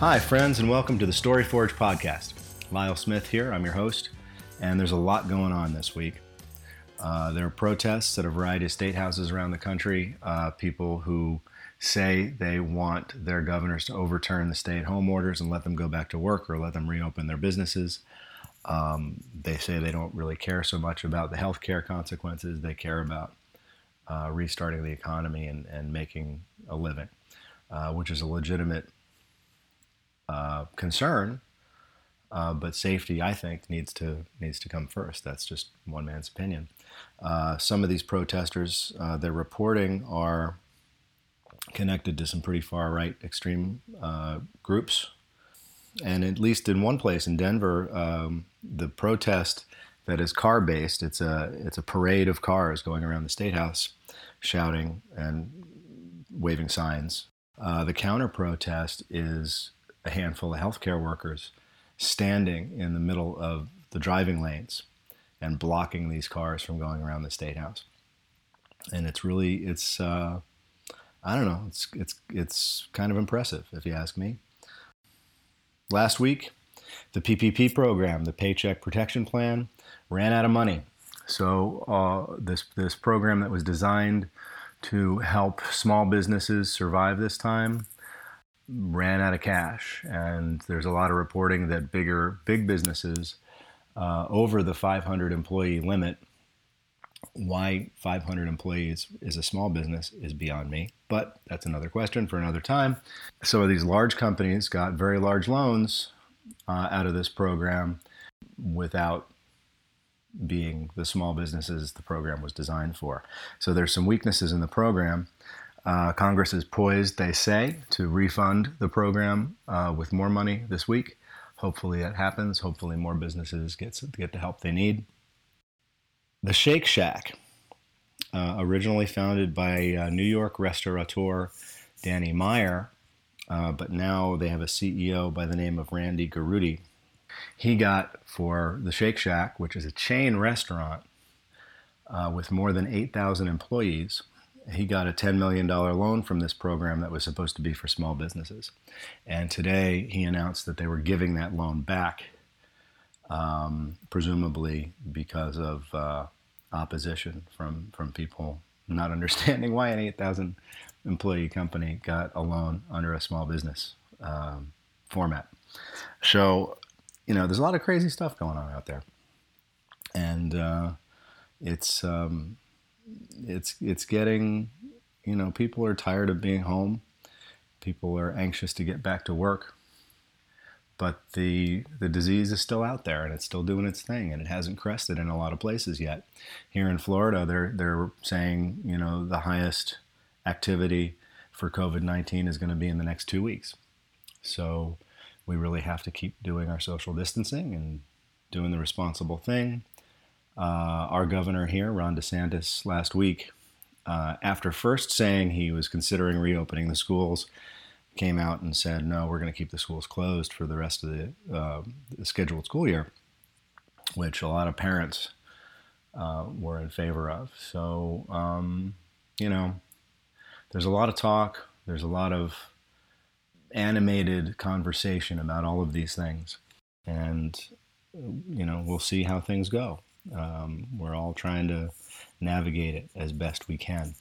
Hi, friends, and welcome to the Story Forge podcast. Lyle Smith here, I'm your host, and there's a lot going on this week. Uh, there are protests at a variety of state houses around the country. Uh, people who say they want their governors to overturn the stay at home orders and let them go back to work or let them reopen their businesses. Um, they say they don't really care so much about the health care consequences, they care about uh, restarting the economy and, and making a living, uh, which is a legitimate uh, concern. Uh, but safety, I think, needs to needs to come first. That's just one man's opinion. Uh, some of these protesters, uh, they're reporting, are connected to some pretty far right extreme groups and at least in one place in Denver, um, the protest that is car based. It's a it's a parade of cars going around the state house, shouting and waving signs. Uh, the counter protest is a handful of healthcare workers standing in the middle of the driving lanes and blocking these cars from going around the state house. And it's really it's uh, I don't know it's it's it's kind of impressive if you ask me. Last week, the PPP program, the Paycheck Protection Plan, ran out of money. So uh, this this program that was designed to help small businesses survive this time ran out of cash, and there's a lot of reporting that bigger big businesses uh, over the 500 employee limit. Why 500 employees is a small business is beyond me, but that's another question for another time. Of these large companies got very large loans uh, out of this program without being the small businesses the program was designed for. So there's some weaknesses in the program. Uh, Congress is poised, they say, to refund the program uh, with more money this week. Hopefully that happens. Hopefully more businesses get, get the help they need. The Shake Shack, uh, originally founded by New York restaurateur Danny Meyer, uh, but now they have a CEO by the name of Randy Garutti. He got for the Shake Shack, which is a chain restaurant uh, with more than 8,000 employees, he got a $10 million loan from this program that was supposed to be for small businesses. And today he announced that they were giving that loan back, um, presumably because of uh, opposition from, from people not understanding why an 8,000 employee company got a loan under a small business um, format. So, you know, there's a lot of crazy stuff going on out there, and uh, it's um, it's it's getting, you know, people are tired of being home. People are anxious to get back to work, but the the disease is still out there and it's still doing its thing, and it hasn't crested in a lot of places yet. Here in Florida, they're they're saying, you know, the highest activity for COVID 19 is going to be in the next two weeks. So we really have to keep doing our social distancing and doing the responsible thing. Uh, our governor here, Ron DeSantis, last week, uh, after first saying he was considering reopening the schools, came out and said, no, we're going to keep the schools closed for the rest of the, uh, the scheduled school year, which a lot of parents uh, were in favor of. So, um, you know, there's a lot of talk, there's a lot of animated conversation about all of these things. And, you know, we'll see how things go. Um, we're all trying to navigate it as best we can.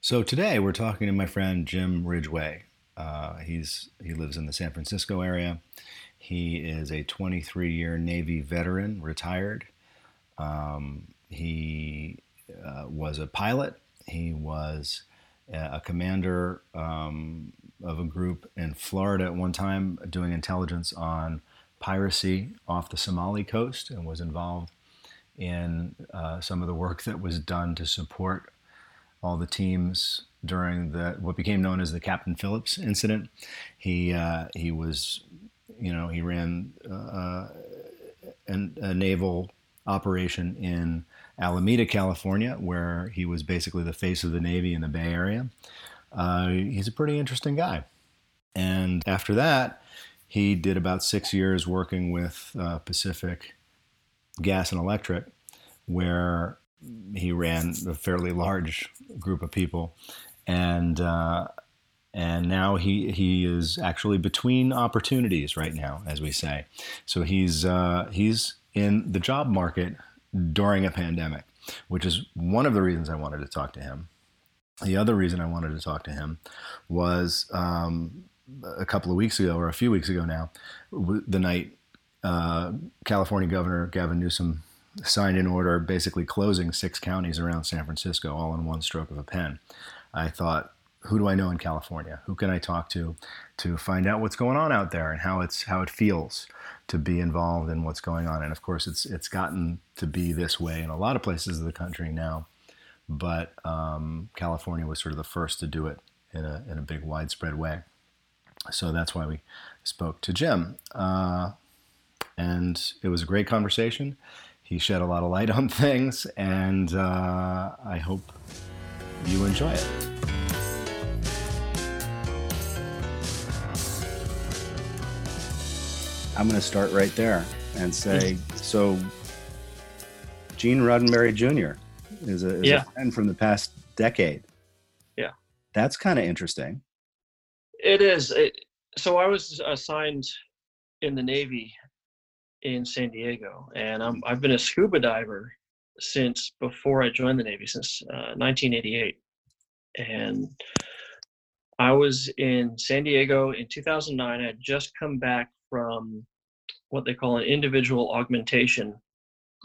So today we're talking to my friend Jim Ridgway. Uh, he's he lives in the San Francisco area. He is a 23-year Navy veteran, retired. Um, he uh, was a pilot. He was a commander um, of a group in Florida at one time doing intelligence on piracy off the Somali coast and was involved in uh, some of the work that was done to support all the teams during the what became known as the Captain Phillips incident. He uh, he was, you know, he ran uh, an, a naval operation in Alameda, California, where he was basically the face of the Navy in the Bay Area. Uh, he's a pretty interesting guy. And after that, he did about six years working with uh, Pacific Gas and Electric, where he ran a fairly large group of people. And uh, and now he he is actually between opportunities right now, as we say. So he's uh, he's in the job market during a pandemic, which is one of the reasons I wanted to talk to him. The other reason I wanted to talk to him was um, a couple of weeks ago, or a few weeks ago now, the night uh, California Governor Gavin Newsom signed an order basically closing six counties around San Francisco all in one stroke of a pen. I thought, who do I know in California? Who can I talk to to find out what's going on out there and how it's how it feels to be involved in what's going on? And of course, it's it's gotten to be this way in a lot of places of the country now, but um, California was sort of the first to do it in a in a big widespread way. So that's why we spoke to Jim, uh, and it was a great conversation he shed a lot of light on things, and uh, I hope you enjoy it. I'm going to start right there and say so, Gene Roddenberry Jr. is a, is yeah. a friend from the past decade. Yeah. That's kind of interesting. It is. It, so I was assigned in the Navy in San Diego, and I'm, I've been a scuba diver since before I joined the Navy, since uh, 1988. And I was in San Diego in 2009. I had just come back from what they call an individual augmentation.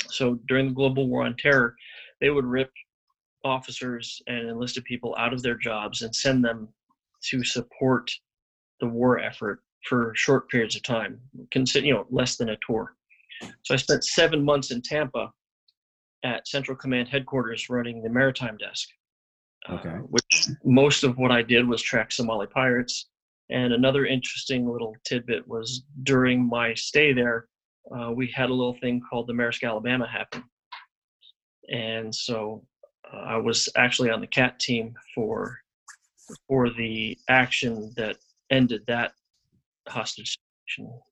So during the global war on terror, they would rip officers and enlisted people out of their jobs and send them to support the war effort for short periods of time, consider you know less than a tour. So I spent seven months in Tampa at Central Command headquarters running the maritime desk. Uh, okay. Uh, which most of what I did was track Somali pirates. And another interesting little tidbit was during my stay there, uh, we had a little thing called the Maersk Alabama happen. And so uh, I was actually on the CAT team for for the action that ended that hostage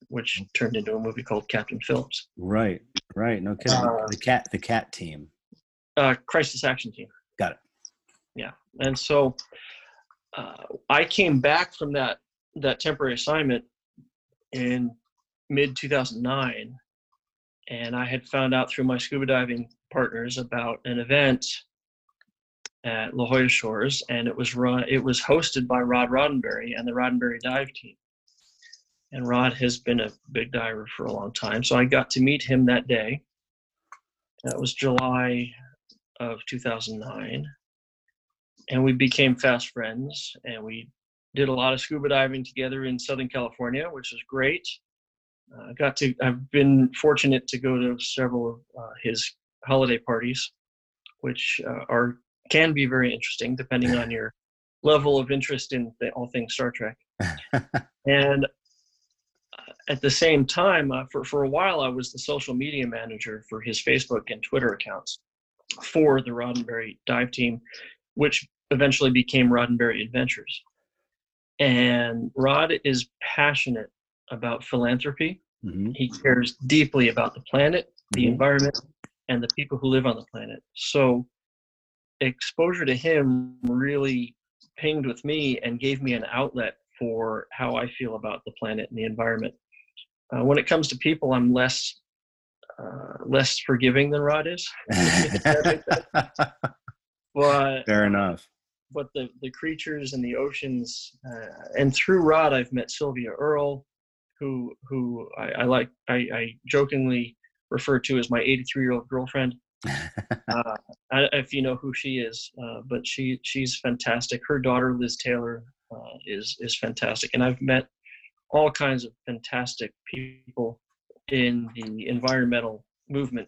which turned into a movie called Captain Phillips. Right, right. No kidding. Uh, the cat, the cat team. Uh, crisis action team. Got it. Yeah, and so uh, I came back from that that temporary assignment in mid 2009, and I had found out through my scuba diving partners about an event at La Jolla Shores, and it was run. It was hosted by Rod Roddenberry and the Roddenberry Dive Team and Rod has been a big diver for a long time. So I got to meet him that day. That was July of 2009. And we became fast friends and we did a lot of scuba diving together in Southern California, which was great. I uh, got to, I've been fortunate to go to several of uh, his holiday parties, which uh, are, can be very interesting depending on your level of interest in the, all things Star Trek. and at the same time, uh, for, for a while, I was the social media manager for his Facebook and Twitter accounts for the Roddenberry dive team, which eventually became Roddenberry Adventures. And Rod is passionate about philanthropy. Mm-hmm. He cares deeply about the planet, the mm-hmm. environment, and the people who live on the planet. So, exposure to him really pinged with me and gave me an outlet for how I feel about the planet and the environment. Uh, when it comes to people, I'm less uh, less forgiving than Rod is. but fair enough. But the the creatures and the oceans, uh, and through Rod, I've met Sylvia Earle, who who I, I like. I, I, jokingly refer to as my 83 year old girlfriend. uh, I, if you know who she is, uh, but she she's fantastic. Her daughter Liz Taylor uh, is is fantastic, and I've met all kinds of fantastic people in the environmental movement,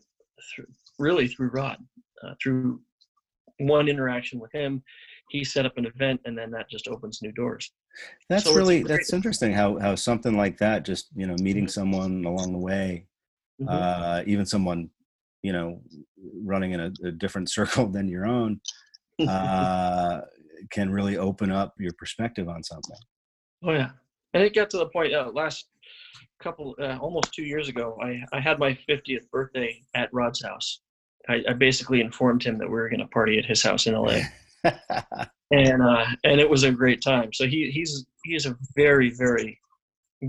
through, really through Rod, uh, through one interaction with him. He set up an event, and then that just opens new doors. That's so really that's interesting. How how something like that, just you know, meeting mm-hmm. someone along the way, mm-hmm. uh, even someone you know running in a, a different circle than your own, uh, can really open up your perspective on something. Oh yeah, and it got to the point uh, last couple uh, almost two years ago I, I had my 50th birthday at rod's house I, I basically informed him that we were going to party at his house in la and uh, and it was a great time. So he he's he is a very very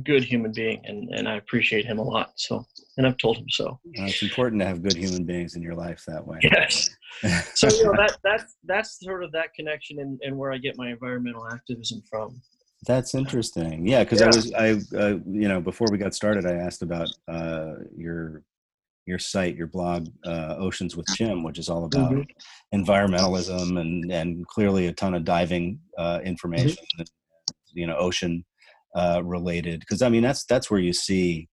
good human being, and and I appreciate him a lot. So and I've told him so. Well, it's important to have good human beings in your life that way. Yes. so you know that that's that's sort of that connection and, and where I get my environmental activism from. That's interesting. Yeah, because yeah. I was I uh, you know before we got started, I asked about uh, your your site, your blog, uh, Oceans with Jim, which is all about mm-hmm. environmentalism and and clearly a ton of diving uh, information, mm-hmm. you know, ocean uh, related. Because I mean, that's that's where you see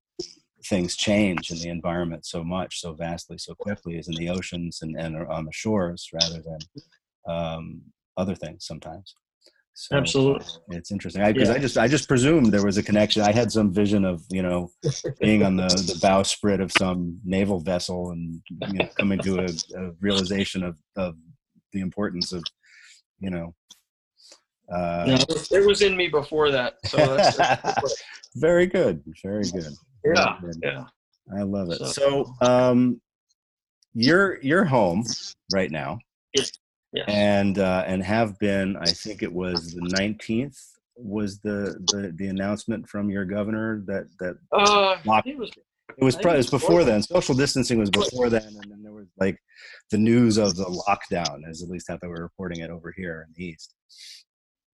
things change in the environment so much, so vastly, so quickly, is in the oceans and and on the shores rather than um, other things sometimes. So Absolutely, it's interesting because I, yeah. I, just I just presumed there was a connection. I had some vision of you know being on the the bowsprit of some naval vessel and you know, coming to a, a, realization of of the importance of you know. Uh, yeah, it was in me before that. So that's, that's very good, very good. Yeah, very good. yeah. I love it. So, so um, you're you're home right now. Yes and uh, and have been. I think it was the nineteenth was the, the the announcement from your governor that that uh, it was it was, it was before then. Social distancing was before then, and then there was like the news of the lockdown, as at least how they were reporting it over here in the east.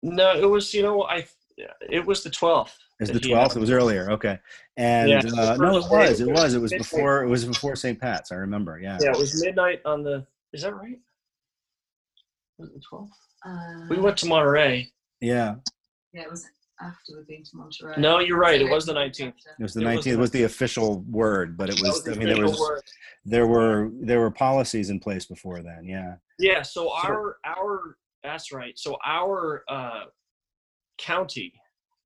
No, it was you know I it was the twelfth. It was the twelfth. It was earlier. Okay, and yeah, uh, no, it was. It was. It was before. It was before St. Pat's. I remember. Yeah. Yeah, it was midnight on the. Is that right? Was it the 12th? Uh, we went to Monterey. Yeah. Yeah, it was after we'd been to Monterey. No, you're right. It was the 19th. It was the 19th. It was the official word, but it was. I mean, there was word. there were there were policies in place before then. Yeah. Yeah. So our our that's right. So our uh, county,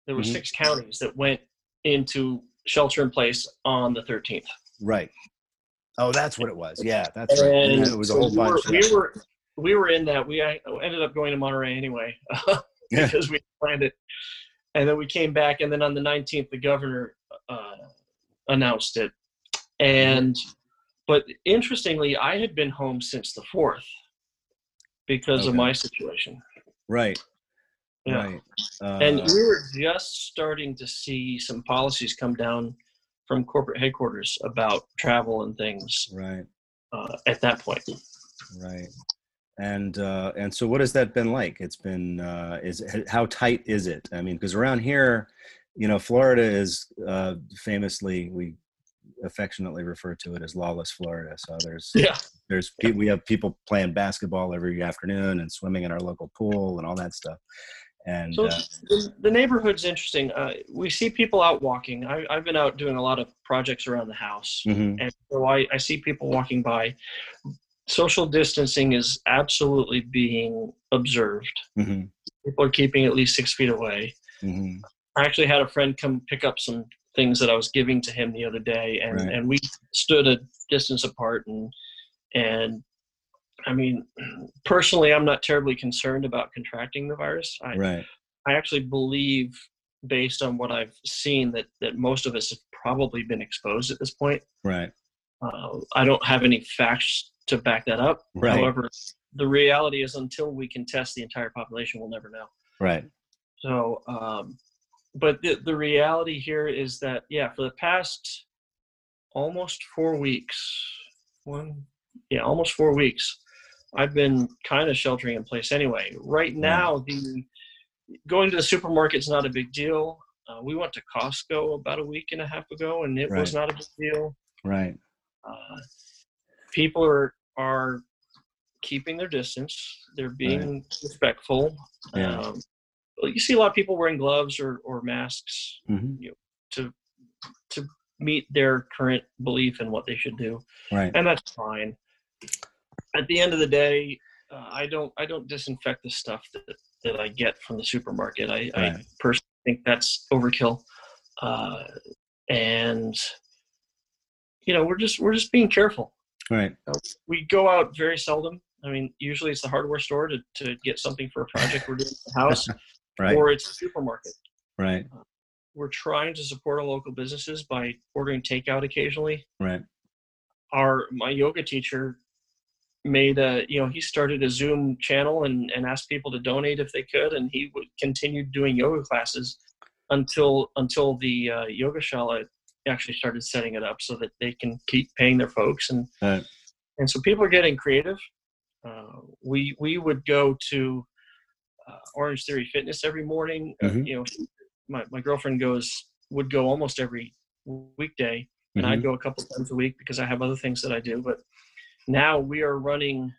there were mm-hmm. six counties that went into shelter in place on the 13th. Right. Oh, that's what it was. Yeah, that's right. And it was a whole bunch. We were, we were we were in that. We ended up going to Monterey anyway because we planned it, and then we came back. And then on the 19th, the governor uh, announced it. And but interestingly, I had been home since the fourth because okay. of my situation. Right. Yeah. Right. Uh, and we were just starting to see some policies come down from corporate headquarters about travel and things. Right. Uh, at that point. Right and uh, and so what has that been like? It's been uh, is how tight is it? I mean because around here you know florida is uh, famously we affectionately refer to it as lawless florida. So there's yeah. there's we have people playing basketball every afternoon and swimming in our local pool and all that stuff. And so uh, the, the, neighborhood's interesting. Uh, we see people out walking. I, have been out doing a lot of projects around the house. Mm-hmm. and so I, I see people walking by social distancing is absolutely being observed. Mm-hmm. People are keeping at least six feet away. Mm-hmm. I actually had a friend come pick up some things that I was giving to him the other day, and, right. and we stood a distance apart. And and I mean, personally, I'm not terribly concerned about contracting the virus. I, right. I actually believe, based on what I've seen, that that most of us have probably been exposed at this point. Right. Uh, I don't have any facts to back that up. Right. However, the reality is until we can test the entire population, we'll never know. Right. So, um, but the, the reality here is that, yeah, for the past almost four weeks, one, yeah, almost four weeks, I've been kind of sheltering in place anyway. Right now, the going to the supermarket is not a big deal. Uh, we went to Costco about a week and a half ago, and it right. was not a big deal. Right. Uh, people are are keeping their distance. They're being right. respectful. Yeah. Um, you see a lot of people wearing gloves or, or masks mm-hmm. you know, to to meet their current belief in what they should do, right. and that's fine. At the end of the day, uh, I don't I don't disinfect the stuff that that I get from the supermarket. I, right. I personally think that's overkill, uh, and you know we're just we're just being careful. Right. we go out very seldom. I mean, usually it's the hardware store to, to get something for a project we're doing in the house, right. or it's a supermarket. Right. Uh, we're trying to support our local businesses by ordering takeout occasionally. Right. Our my yoga teacher made a you know he started a zoom channel and, and asked people to donate if they could and he would continue doing yoga classes until until the uh, yoga shala actually started setting it up so that they can keep paying their folks and Right. and so people are getting creative uh, we we would go to uh, Orangetheory fitness every morning uh, Mhm. you know my, my girlfriend goes would go almost every weekday and Mhm. I'd go a couple times a week because I have other things that I do. But now we are running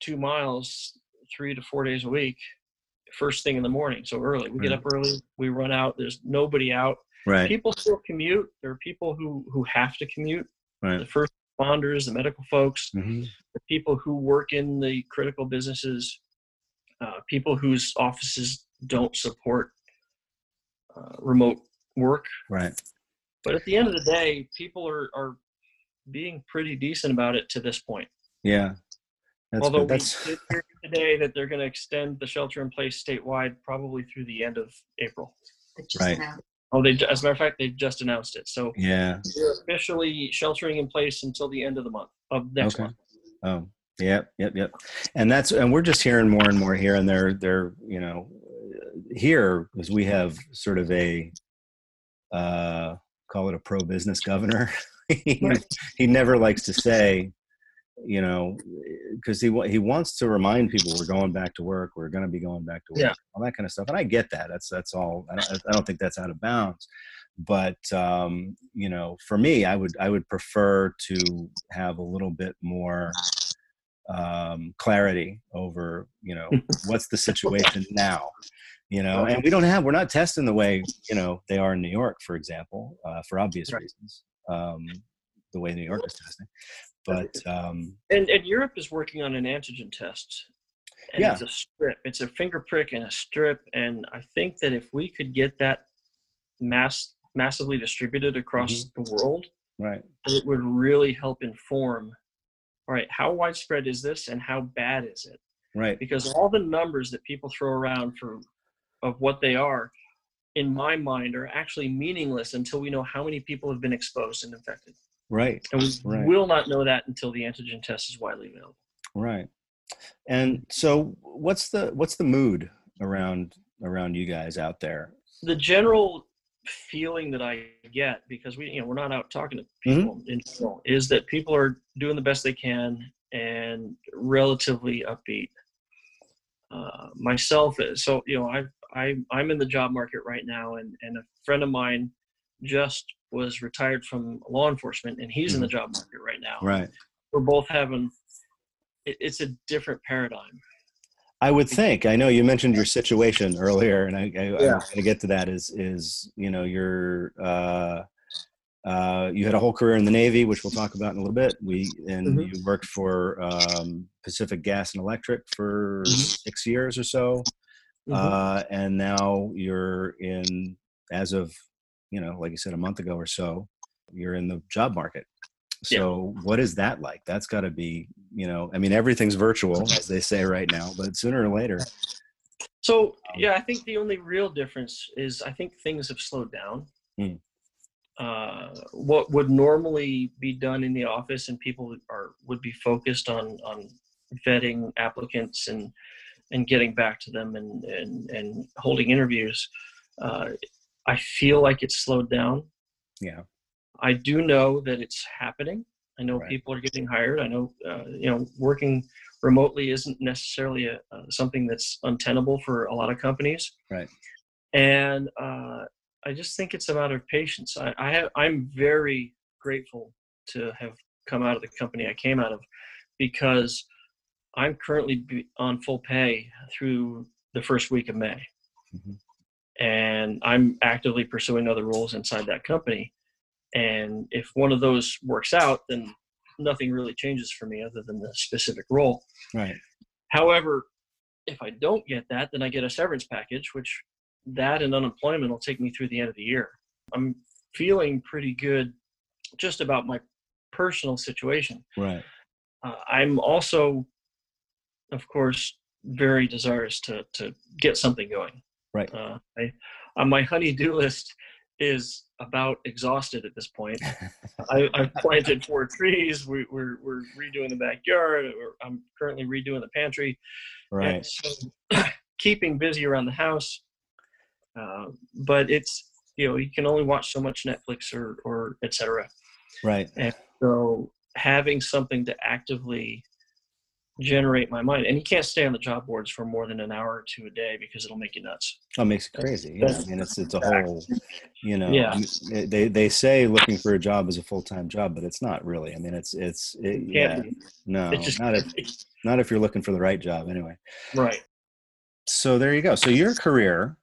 two miles three to four days a week, first thing in the morning. So early, we get up early, we run out. There's nobody out. Right. People still commute. There are people who who have to commute. Right. The first responders, the medical folks, hmm the people who work in the critical businesses, uh, people whose offices don't support uh, remote work Right. but at the end of the day, people are, are being pretty decent about it to this point. Yeah. That's Although good. That's we did hear today that they're going to extend the shelter in place statewide probably through the end of April. They just Right. announced Oh, they as a matter of fact, they've just announced it. So yeah. we're officially sheltering in place until the end of the month of next Okay. month. Oh, yep, yep, yep. And that's and we're just hearing more and more here, and they're they're you know here because we have sort of a uh, call it a pro business governor. he, Right. he never likes to say, you know, because he he wants to remind people we're going back to work, we're going to be going back to work, Yeah. all that kind of stuff. And I get that. That's that's all. I don't, I don't think that's out of bounds. But um, you know, for me, I would I would prefer to have a little bit more um, clarity over you know what's the situation now you know and we don't have we're not testing the way you know they are in new york for example uh, for obvious Right. reasons um, the way new york is testing but um, And, and Europe is working on an antigen test. And Yeah. it's a strip. It's a finger prick and a strip. And I think that if we could get that mass massively distributed across Mm-hmm. the world, right it would really help inform all right how widespread is this and how bad is it right because all the numbers that people throw around for of what they are in my mind are actually meaningless until we know how many people have been exposed and infected right and we Right. will not know that until the antigen test is widely available right and so what's the what's the mood around around you guys out there the general feeling that I get because we you know we're not out talking to Mhm. people in general is that people are doing the best they can and relatively upbeat. Uh, myself, so you know, I I I'm in the job market right now, and and a friend of mine just was retired from law enforcement, and he's in the job market right now. right We're both having. It, it's a different paradigm. I would think. I know you mentioned your situation earlier, and I, I, I'm Yeah. going to get to that. Is is you know you're uh, uh, you had a whole career in the Navy, which we'll talk about in a little bit. We and Mhm. you worked for um, Pacific Gas and Electric for Mhm. six years or so, Mhm. uh, and now you're in as of you know, like you said, a month ago or so, you're in the job market. Yeah. So what is that like? That's got to be, you know, I mean, everything's virtual, as they say right now, but sooner or later, So yeah, I think the only real difference is I think things have slowed down. Hmm. Uh, what would normally be done in the office and people are would be focused on on vetting applicants and and getting back to them and and, and holding interviews. Uh, I feel like it's slowed down. yeah, I do know that it's happening. I know Right. people are getting hired. I know, uh, you know, working remotely isn't necessarily a, uh, something that's untenable for a lot of companies. Right. And uh, I just think it's a matter of patience. I, I have, I'm very grateful to have come out of the company I came out of because I'm currently on full pay through the first week of May. Mhm. And I'm actively pursuing other roles inside that company. And if one of those works out, then nothing really changes for me other than the specific role. right, However, if I don't get that, then I get a severance package, which that and unemployment will take me through the end of the year. I'm feeling pretty good just about my personal situation. right, Uh, I'm also, of course, very desirous to to get something going. Right. Uh, I, on my honey-do list is about exhausted at this point. I, I've planted four trees. We, we're we're redoing the backyard. I'm currently redoing the pantry. Right. So keeping busy around the house. Uh, but it's you know you can only watch so much Netflix or or etc. Right. And so having something to actively generate my mind, and you can't stay on the job boards for more than an hour or two a day because it'll make you nuts. That makes it crazy. Yeah. I mean, it's it's a whole, you know. Yeah. They they say looking for a job is a full time job, but it's not really. I mean, it's it's it, yeah. be. No, It's just not if not if you're looking for the right job. Anyway. right. So there you go. So your career,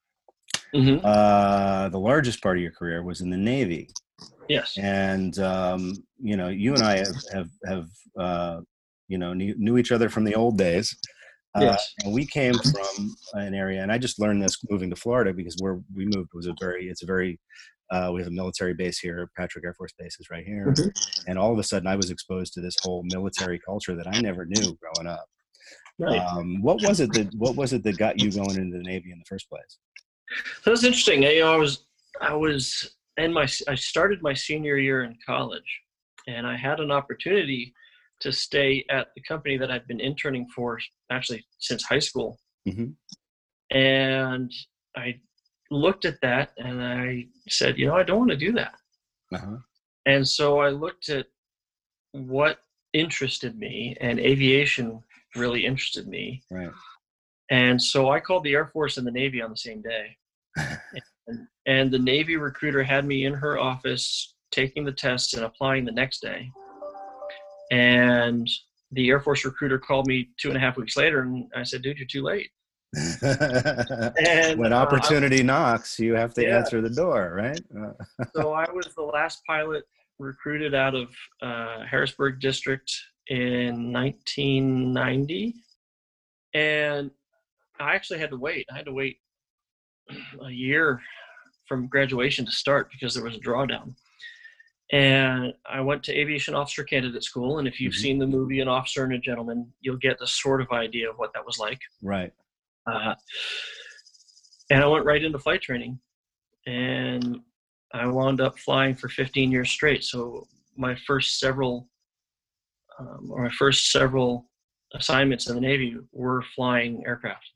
hmm uh, the largest part of your career was in the Navy. Yes. and um, you know you and i have have, have uh, you know knew, knew each other from the old days uh, Yes. and we came from an area and i just learned this moving to florida because where we moved was a very it's a very uh, we have a military base here patrick air force base is right here Mhm. and all of a sudden i was exposed to this whole military culture that i never knew growing up Right. um, what was it that what was it that got you going into the navy in the first place So it's interesting. I, I was I was in my I started my senior year in college, and I had an opportunity to stay at the company that I'd been interning for actually since high school, Mhm. and I looked at that and I said, you know, I don't want to do that. uh-huh. And so I looked at what interested me, and aviation really interested me. right And so I called the Air Force and the Navy on the same day. and, and the Navy recruiter had me in her office taking the tests and applying the next day. And the Air Force recruiter called me two and a half weeks later, and I said, "Dude, you're too late." And when uh, opportunity knocks, you have to Yeah. answer the door, right? Uh, so I was the last pilot recruited out of uh, Harrisburg District in 1990, and I actually had to wait. I had to wait a year from graduation to start because there was a drawdown. And I went to aviation officer candidate school, and if you've Mhm. seen the movie An Officer and a Gentleman, you'll get the sort of idea of what that was like. right. Uh, and I went right into flight training, and I wound up flying for 15 years straight. So my first several, um, or my first several assignments in the Navy were flying aircraft,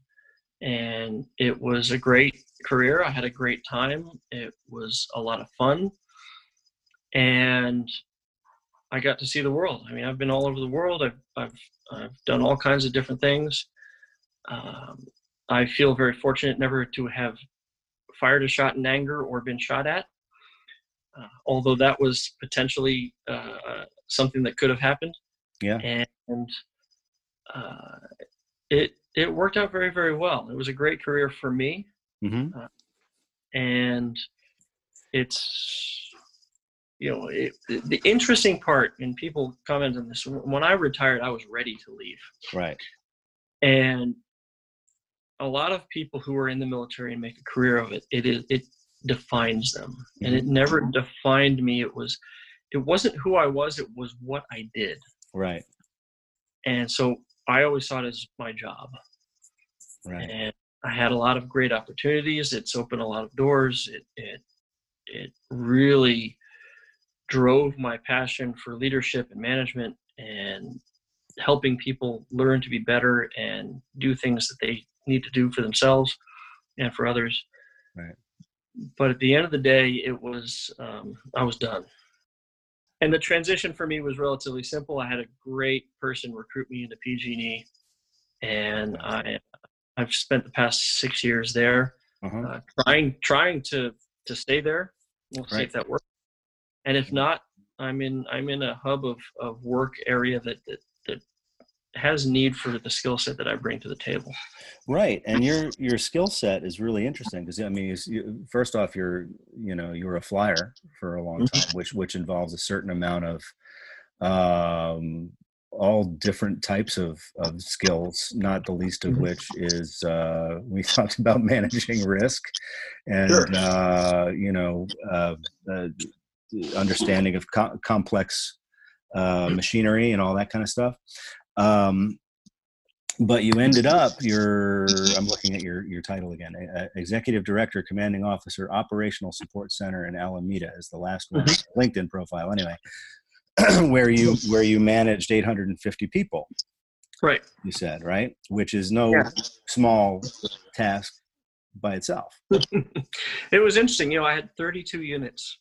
and it was a great career. I had a great time. It was a lot of fun, and I got to see the world. I mean, I've been all over the world. I've I've I've done all kinds of different things. Um, I feel very fortunate never to have fired a shot in anger or been shot at, uh, although that was potentially uh, something that could have happened. Yeah. And uh, it it worked out very very well. It was a great career for me, hmm and it's you know it, the, the interesting part, and people comment on this. When I retired, I was ready to leave. Right. and a lot of people who are in the military and make a career of it it is it defines them and it mm-hmm. never defined me it was it wasn't who i was it was what i did Right. and so i always saw it as my job Right. and i had a lot of great opportunities it's opened a lot of doors it it it really drove my passion for leadership and management and helping people learn to be better and do things that they need to do for themselves and for others Right. but at the end of the day it was um, i was done and the transition for me was relatively simple i had a great person recruit me into pg&e and i i've spent the past six years there Uh-huh. uh, trying trying to to stay there. We'll see if that works. And if not, I'm in I'm in a hub of, of work area that, that that has need for the skill set that I bring to the table. Right, and your your skill set is really interesting because I mean, you- you, first off, you're you know you're a flyer for a long Mhm. time, which which involves a certain amount of um, all different types of of skills, not the least of Mhm. which is uh, we talked about managing risk and Sure. uh, you know uh, uh, understanding of co- complex uh, machinery and all that kind of stuff. Um, but you ended up your i'm looking at your your title again uh, executive director commanding officer operational support center in alameda is the last one Mhm. linkedin profile anyway where you where you managed 850 people Right. you said right which is no Yeah. small task by itself It was interesting. You know, I had 32 units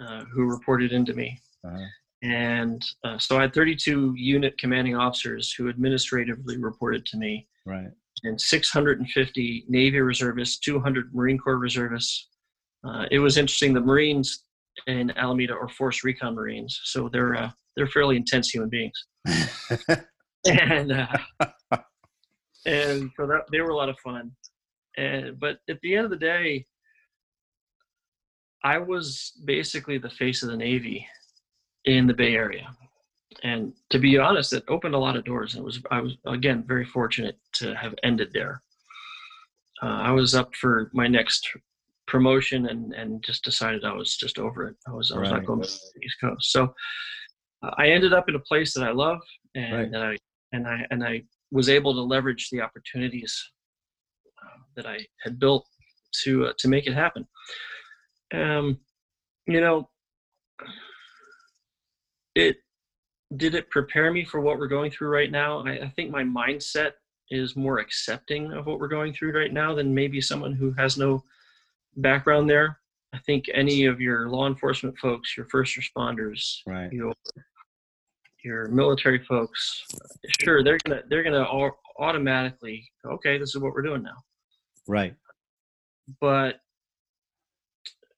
uh, who reported into me. uh, And uh, so I had 32 unit commanding officers who administratively reported to me, right and 650 Navy reservists, 200 Marine Corps reservists. Uh, it was interesting. The Marines in Alameda are Force Recon Marines, so they're uh, they're fairly intense human beings. and uh, and so that they were a lot of fun. And but at the end of the day, I was basically the face of the Navy in the Bay Area, and to be honest, it opened a lot of doors. And it was I was again very fortunate to have ended there. Uh, I was up for my next promotion and and just decided I was just over it. I was I was Right. not going to the East Coast. So uh, I ended up in a place that I love and Right. that I and I and I was able to leverage the opportunities uh, that I had built to uh, to make it happen. Um, you know, it did it prepare me for what we're going through right now. I, I think my mindset is more accepting of what we're going through right now than maybe someone who has no background there. I think any of your law enforcement folks, your first responders, right your your military folks, sure they're gonna they're gonna au- automatically okay, this is what we're doing now. right But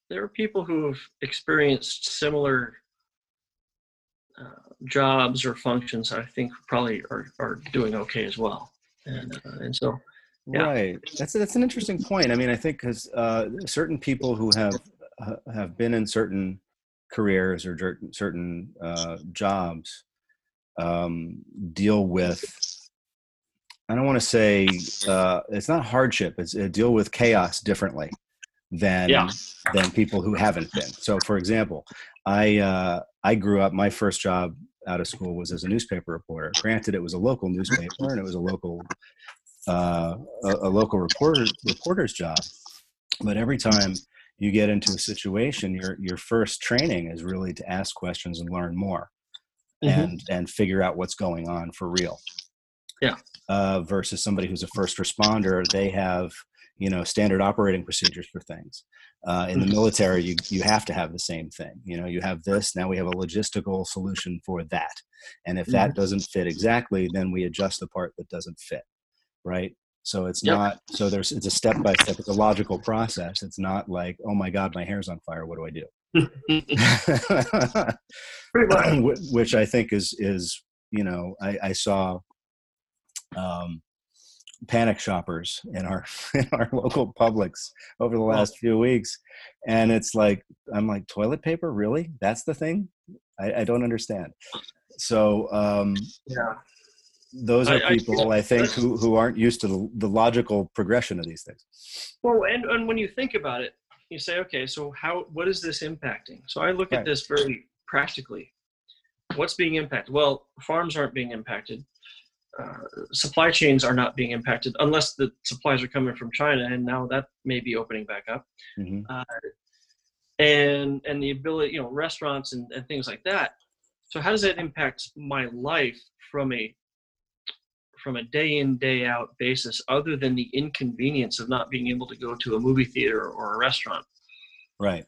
there are people who have experienced similar uh, jobs or functions. I think probably are are doing okay as well, and uh, and so Yeah. Right. That's that's an interesting point. I mean, I think because uh, certain people who have uh, have been in certain careers or cer- certain uh, jobs um, deal with. I don't want to say uh, it's not hardship. It's deal with chaos differently than Yeah. than people who haven't been. So, for example, I uh, I grew up. My first job out of school was as a newspaper reporter. Granted, it was a local newspaper and it was a local uh, a, a local reporter reporter's job. But every time you get into a situation, your your first training is really to ask questions and learn more, Mhm. and and figure out what's going on for real. Yeah. Uh, versus somebody who's a first responder, they have you know standard operating procedures for things. Uh, in the Mhm. military, you you have to have the same thing. You know, you have this. Now we have a logistical solution for that, and if that doesn't fit exactly, then we adjust the part that doesn't fit right so it's Yep. not so there's it's a step by step it's a logical process it's not like oh my god my hair's on fire what do i do pretty much. Wh- which i think is is you know i, I saw um panic shoppers in our in our local Publix over the last few weeks and it's like i'm like toilet paper really that's the thing i, I don't understand so um Yeah. those are I- I- people I, think who, who aren't used to the, the logical progression of these things Well, and, and when you think about it, you say, okay, so how what is this impacting? So I look Right. at this very practically. What's being impacted? Well, farms aren't being impacted. Uh, supply chains are not being impacted unless the supplies are coming from China, and now that may be opening back up. hmm And and the ability, you know, restaurants and, and things like that. So how does that impact my life from a from a day in day out basis, other than the inconvenience of not being able to go to a movie theater or a restaurant? right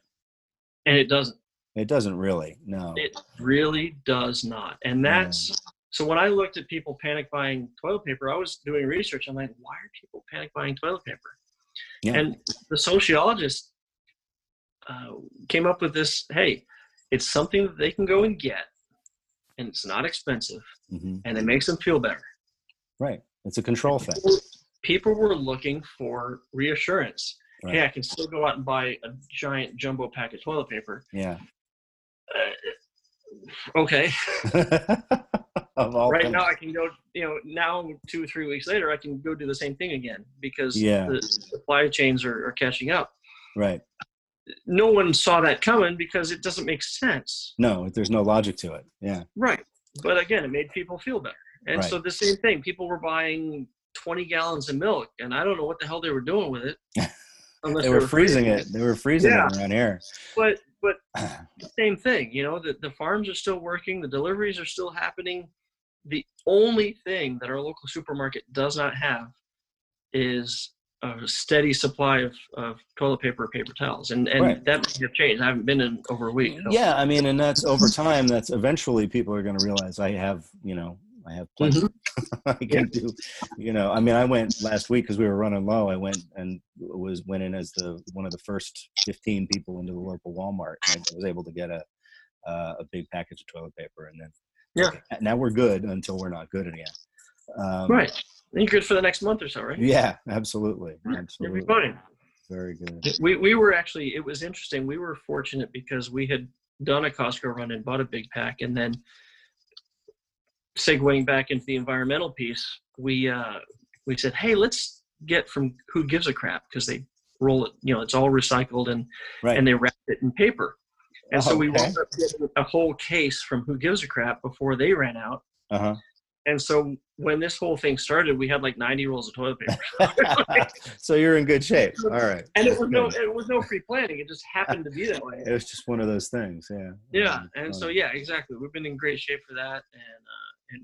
And it doesn't. it doesn't really no It really does not. And that's so when I looked at people panic buying toilet paper, I was doing research. I'm like, why are people panic buying toilet paper? Yeah. And the sociologist uh, came up with this hey, it's something that they can go and get, and it's not expensive, hmm and it makes them feel better. right it's a control thing People were looking for reassurance. Right. Hey, I can still go out and buy a giant jumbo pack of toilet paper. yeah Uh, okay. of all right things. now I can go, you know, now two or three weeks later, I can go do the same thing again because Yeah. the supply chains are, are catching up. right No one saw that coming because it doesn't make sense. no there's no logic to it yeah Right. But again, it made people feel better. And Right. so the same thing, people were buying 20 gallons of milk, and I don't know what the hell they were doing with it. unless They were freezing it. They were freezing Yeah. it around here. But but same thing, you know, the, the farms are still working, the deliveries are still happening. The only thing that our local supermarket does not have is a steady supply of, of toilet paper or paper towels. And and Right. that may have changed. I haven't been in over a week. so- Yeah, I mean, and that's over time. That's eventually people are going to realize I have, you know, I have plenty. I can do, you know. I mean, I went last week because we were running low. I went and was went in as the one of the first fifteen people into the local Walmart. And I was able to get a uh, a big package of toilet paper, and then Yeah. now we're good until we're not good again. Um, Right. And you're good for the next month or so, right? Yeah, absolutely, absolutely. be fine. Very good. We we were actually it was interesting. We were fortunate because we had done a Costco run and bought a big pack, and then segueing back into the environmental piece, we uh, we said, hey, let's get from Who Gives a Crap because they roll it, you know, it's all recycled and Right. and they wrap it in paper. And so we Okay. wound up getting a whole case from Who Gives a Crap before they ran out. Uh huh. And so when this whole thing started, we had like 90 rolls of toilet paper. so you're in good shape. All right. and it was no it was no pre-planning. It just happened to be that way. It was just one of those things. Yeah. Yeah, Um, and so um, yeah, exactly. We've been in great shape for that, and uh, and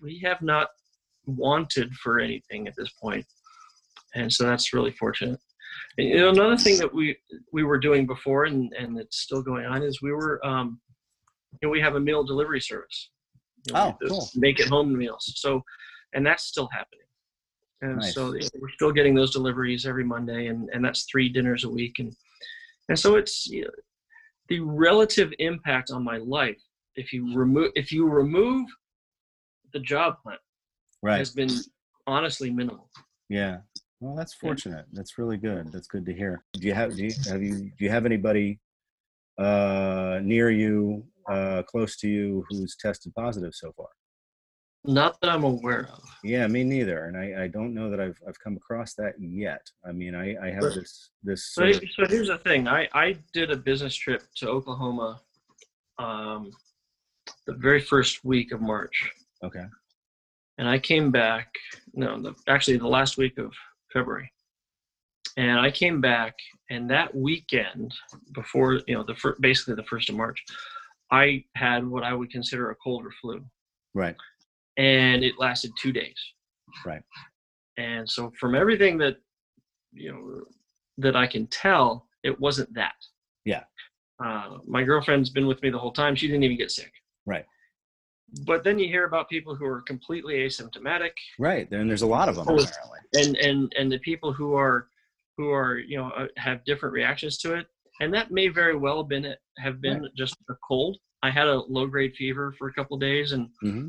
we have not wanted for anything at this point, and so that's really fortunate. You know, another thing that we we were doing before, and and it's still going on, is we were um, you know, we have a meal delivery service. You know, Oh, cool. Make it home meals. So, and that's still happening. And Nice. so you know, we're still getting those deliveries every Monday, and, and that's three dinners a week, and and so it's you know, the relative impact on my life if you remove if you remove the job plant Right. has been honestly minimal. Yeah. Well, that's fortunate. That's really good. That's good to hear. Do you have do you have you do you have anybody uh near you, uh close to you who's tested positive so far? Not that I'm aware of. Yeah, me neither. And I, I don't know that I've I've come across that yet. I mean, I, I have this this So, of, so here's the thing. I, I did a business trip to Oklahoma um, the very first week of March. okay. and I came back. No, the, actually the last week of February, and I came back, and that weekend before you know the fir- basically the first of March, I had what I would consider a cold or flu, Right. and it lasted two days. Right. And so from everything that you know that I can tell, it wasn't that. Yeah. Uh, my girlfriend's been with me the whole time. She didn't even get sick. Right. But then you hear about people who are completely asymptomatic, Right. And there's a lot of them apparently. and and and the people who are who are you know uh, have different reactions to it and that may very well have been it have been just a cold i had a low grade fever for a couple of days and hmm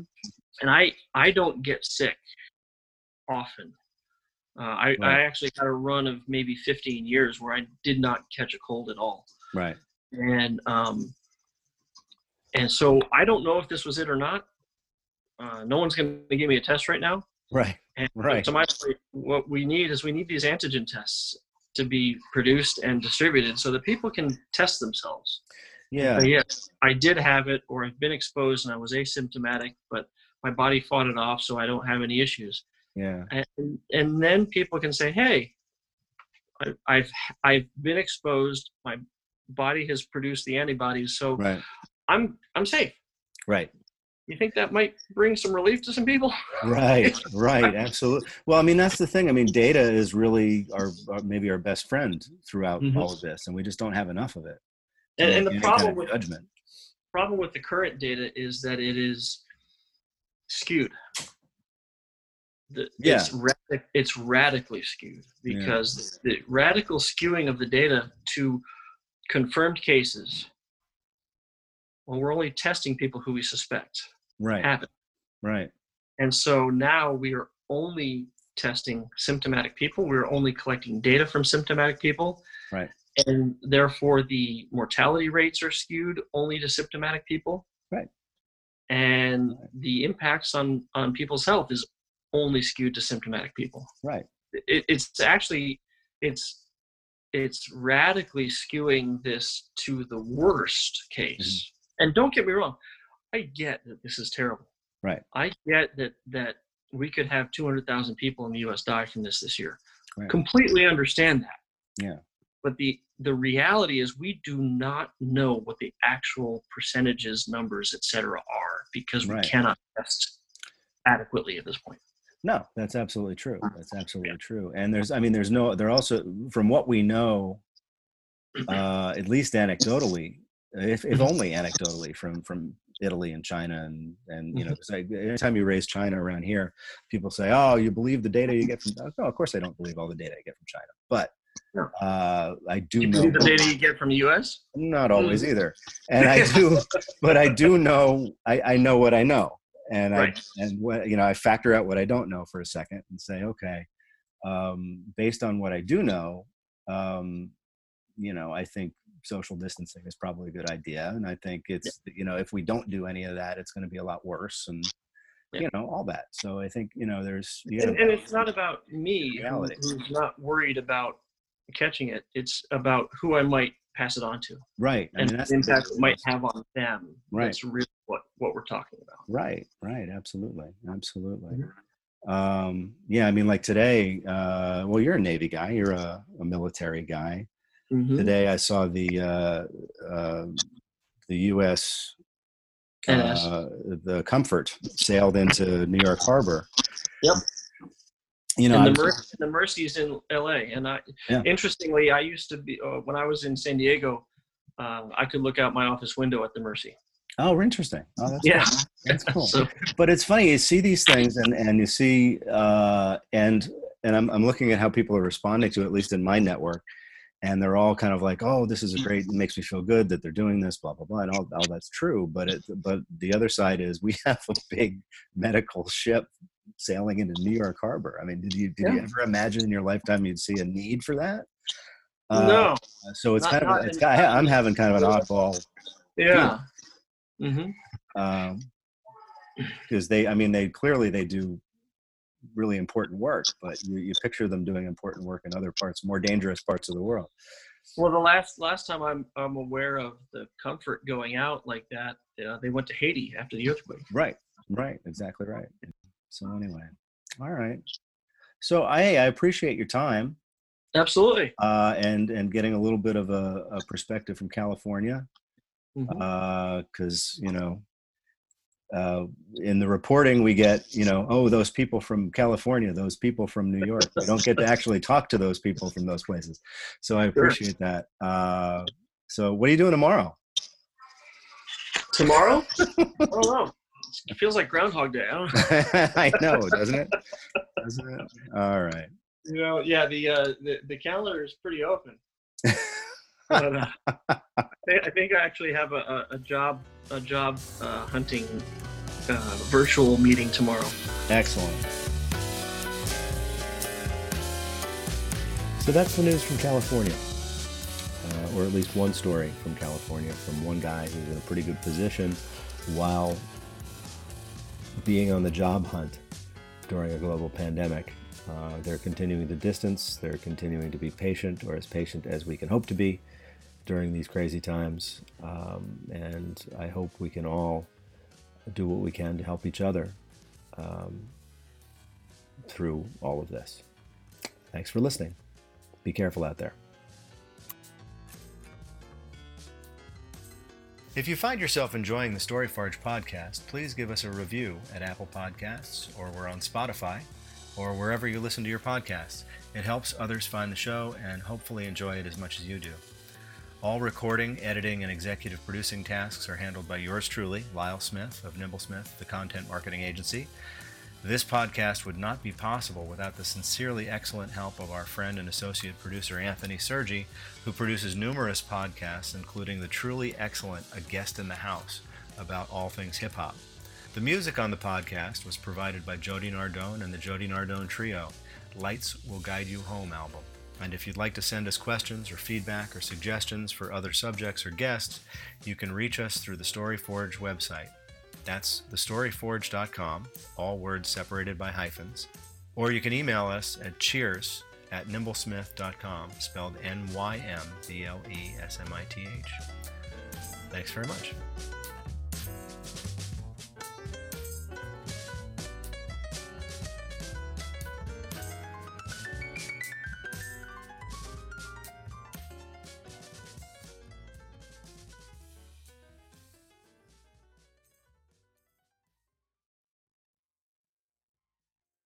and i i don't get sick often uh, i i actually had a run of maybe 15 years where i did not catch a cold at all Right. and um and so i don't know if this was it or not uh, no one's going to give me a test right now Right. and Right. to my point, what we need is we need these antigen tests to be produced and distributed so that people can test themselves. Yeah. But yes, I did have it, or I've been exposed and I was asymptomatic, but my body fought it off, so I don't have any issues. Yeah. And and then people can say, "Hey, I, I've I've been exposed. My body has produced the antibodies, so Right. I'm I'm safe." Right. You think that might bring some relief to some people? Right, right, absolutely. Well, I mean, that's the thing. I mean, data is really our, our maybe our best friend throughout Mhm. all of this, and we just don't have enough of it. And, and the problem kind of with judgment. problem with the current data is that it is skewed. The, it's, radic- it's radically skewed Yeah. because the radical skewing of the data to confirmed cases. Well, we're only testing people who we suspect Right, have it, right, and so now we are only testing symptomatic people. We're only collecting data from symptomatic people, Right. And therefore, the mortality rates are skewed only to symptomatic people, Right. And the impacts on on people's health is only skewed to symptomatic people. right. It, it's actually it's it's radically skewing this to the worst case. Mm-hmm. And don't get me wrong, I get that this is terrible. Right. I get that that we could have 200,000 people in the U.S. die from this this year. Right. Completely understand that. Yeah. But the the reality is we do not know what the actual percentages, numbers, et cetera, are because we Right. cannot test adequately at this point. No, that's absolutely true. That's absolutely true. And there's, I mean, there's no, there also, from what we know, uh, at least anecdotally, if, if only anecdotally from, from Italy and China and, and, you know, 'cause I, anytime you raise China around here, people say, oh, you believe the data you get from, no, of course I don't believe all the data I get from China, but, uh, I do You know believe the data you get from the U.S. not always either and i do but i do know I, I know what i know and Right. i and what you know i factor out what i don't know for a second and say okay um, based on what i do know um, you know i think social distancing is probably a good idea and i think it's you know if we don't do any of that it's going to be a lot worse and Yeah. you know all that so i think you know there's you And, know, and it's not about me Reality. who's not worried about catching it. It's about who I might pass it on to right I and mean, that's the impact it might have on them. Right. That's really what, what we're talking about. Right, right, absolutely, absolutely. Mhm. Um, yeah, I mean, like today, uh, well, you're a Navy guy, you're a, a military guy. Mhm. Today, I saw the uh, uh, the U.S. Uh, the Comfort sailed into New York Harbor. Yep. You know, and the, Mer- the Mercy's in L.A. And I, Yeah. interestingly, I used to be uh, when I was in San Diego. Uh, I could look out my office window at the Mercy. oh, interesting. Oh, that's Yeah. cool. that's cool. So but it's funny you see these things and and you see uh and and I'm, I'm looking at how people are responding to at least in my network and they're all kind of like oh this is a great it makes me feel good that they're doing this blah blah blah and all, all that's true but it but the other side is we have a big medical ship sailing into new york harbor. I mean did you did you ever imagine in your lifetime you'd see a need for that? Uh, no, so it's not- kind of it's in- got, i'm having kind of an oddball yeah. Mm-hmm. um, because they i mean they clearly they do really important work but you, you picture them doing important work in other parts more dangerous parts of the world. Well, the last last time I'm I'm aware of the comfort going out like that, uh, they went to Haiti after the earthquake. right right exactly right. So anyway all right. So i i appreciate your time. Absolutely. uh, and and getting a little bit of a, a perspective from california. Because you know uh, in the reporting we get you know oh those people from california those people from new york we don't get to actually talk to those people from those places so i appreciate that uh, so what are you doing tomorrow Tomorrow? I don't know. It feels like Groundhog Day. I don't know. i know doesn't it doesn't it all right You know, yeah, the uh, the, the calendar is pretty open. But, uh, I, think I actually have a, a, a job a job uh, hunting uh, virtual meeting tomorrow. Excellent. So that's the news from California, uh, or at least one story from California from one guy who's in a pretty good position while being on the job hunt during a global pandemic. Uh, they're continuing to distance, they're continuing to be patient, or as patient as we can hope to be during these crazy times. Um, and I hope we can all do what we can to help each other um, through all of this. Thanks for listening. Be careful out there. If you find yourself enjoying the StoryForge podcast, please give us a review at Apple Podcasts or we're on Spotify or wherever you listen to your podcasts. It helps others find the show and hopefully enjoy it as much as you do. All recording, editing, and executive producing tasks are handled by yours truly, Lyle Smith of Nymblesmith, the content marketing agency. This podcast would not be possible without the sincerely excellent help of our friend and associate producer Anthony Sergi, who produces numerous podcasts, including the truly excellent A Guest in the House about all things hip hop. The music on the podcast was provided by Jody Nardone and the Jody Nardone Trio, Lights Will Guide You Home album. And if you'd like to send us questions or feedback or suggestions for other subjects or guests, you can reach us through the StoryForge website. That's thestoryforge.com, all words separated by hyphens. Or you can email us at cheers at nymblesmith.com, spelled N Y M B L E S M I T H. Thanks very much.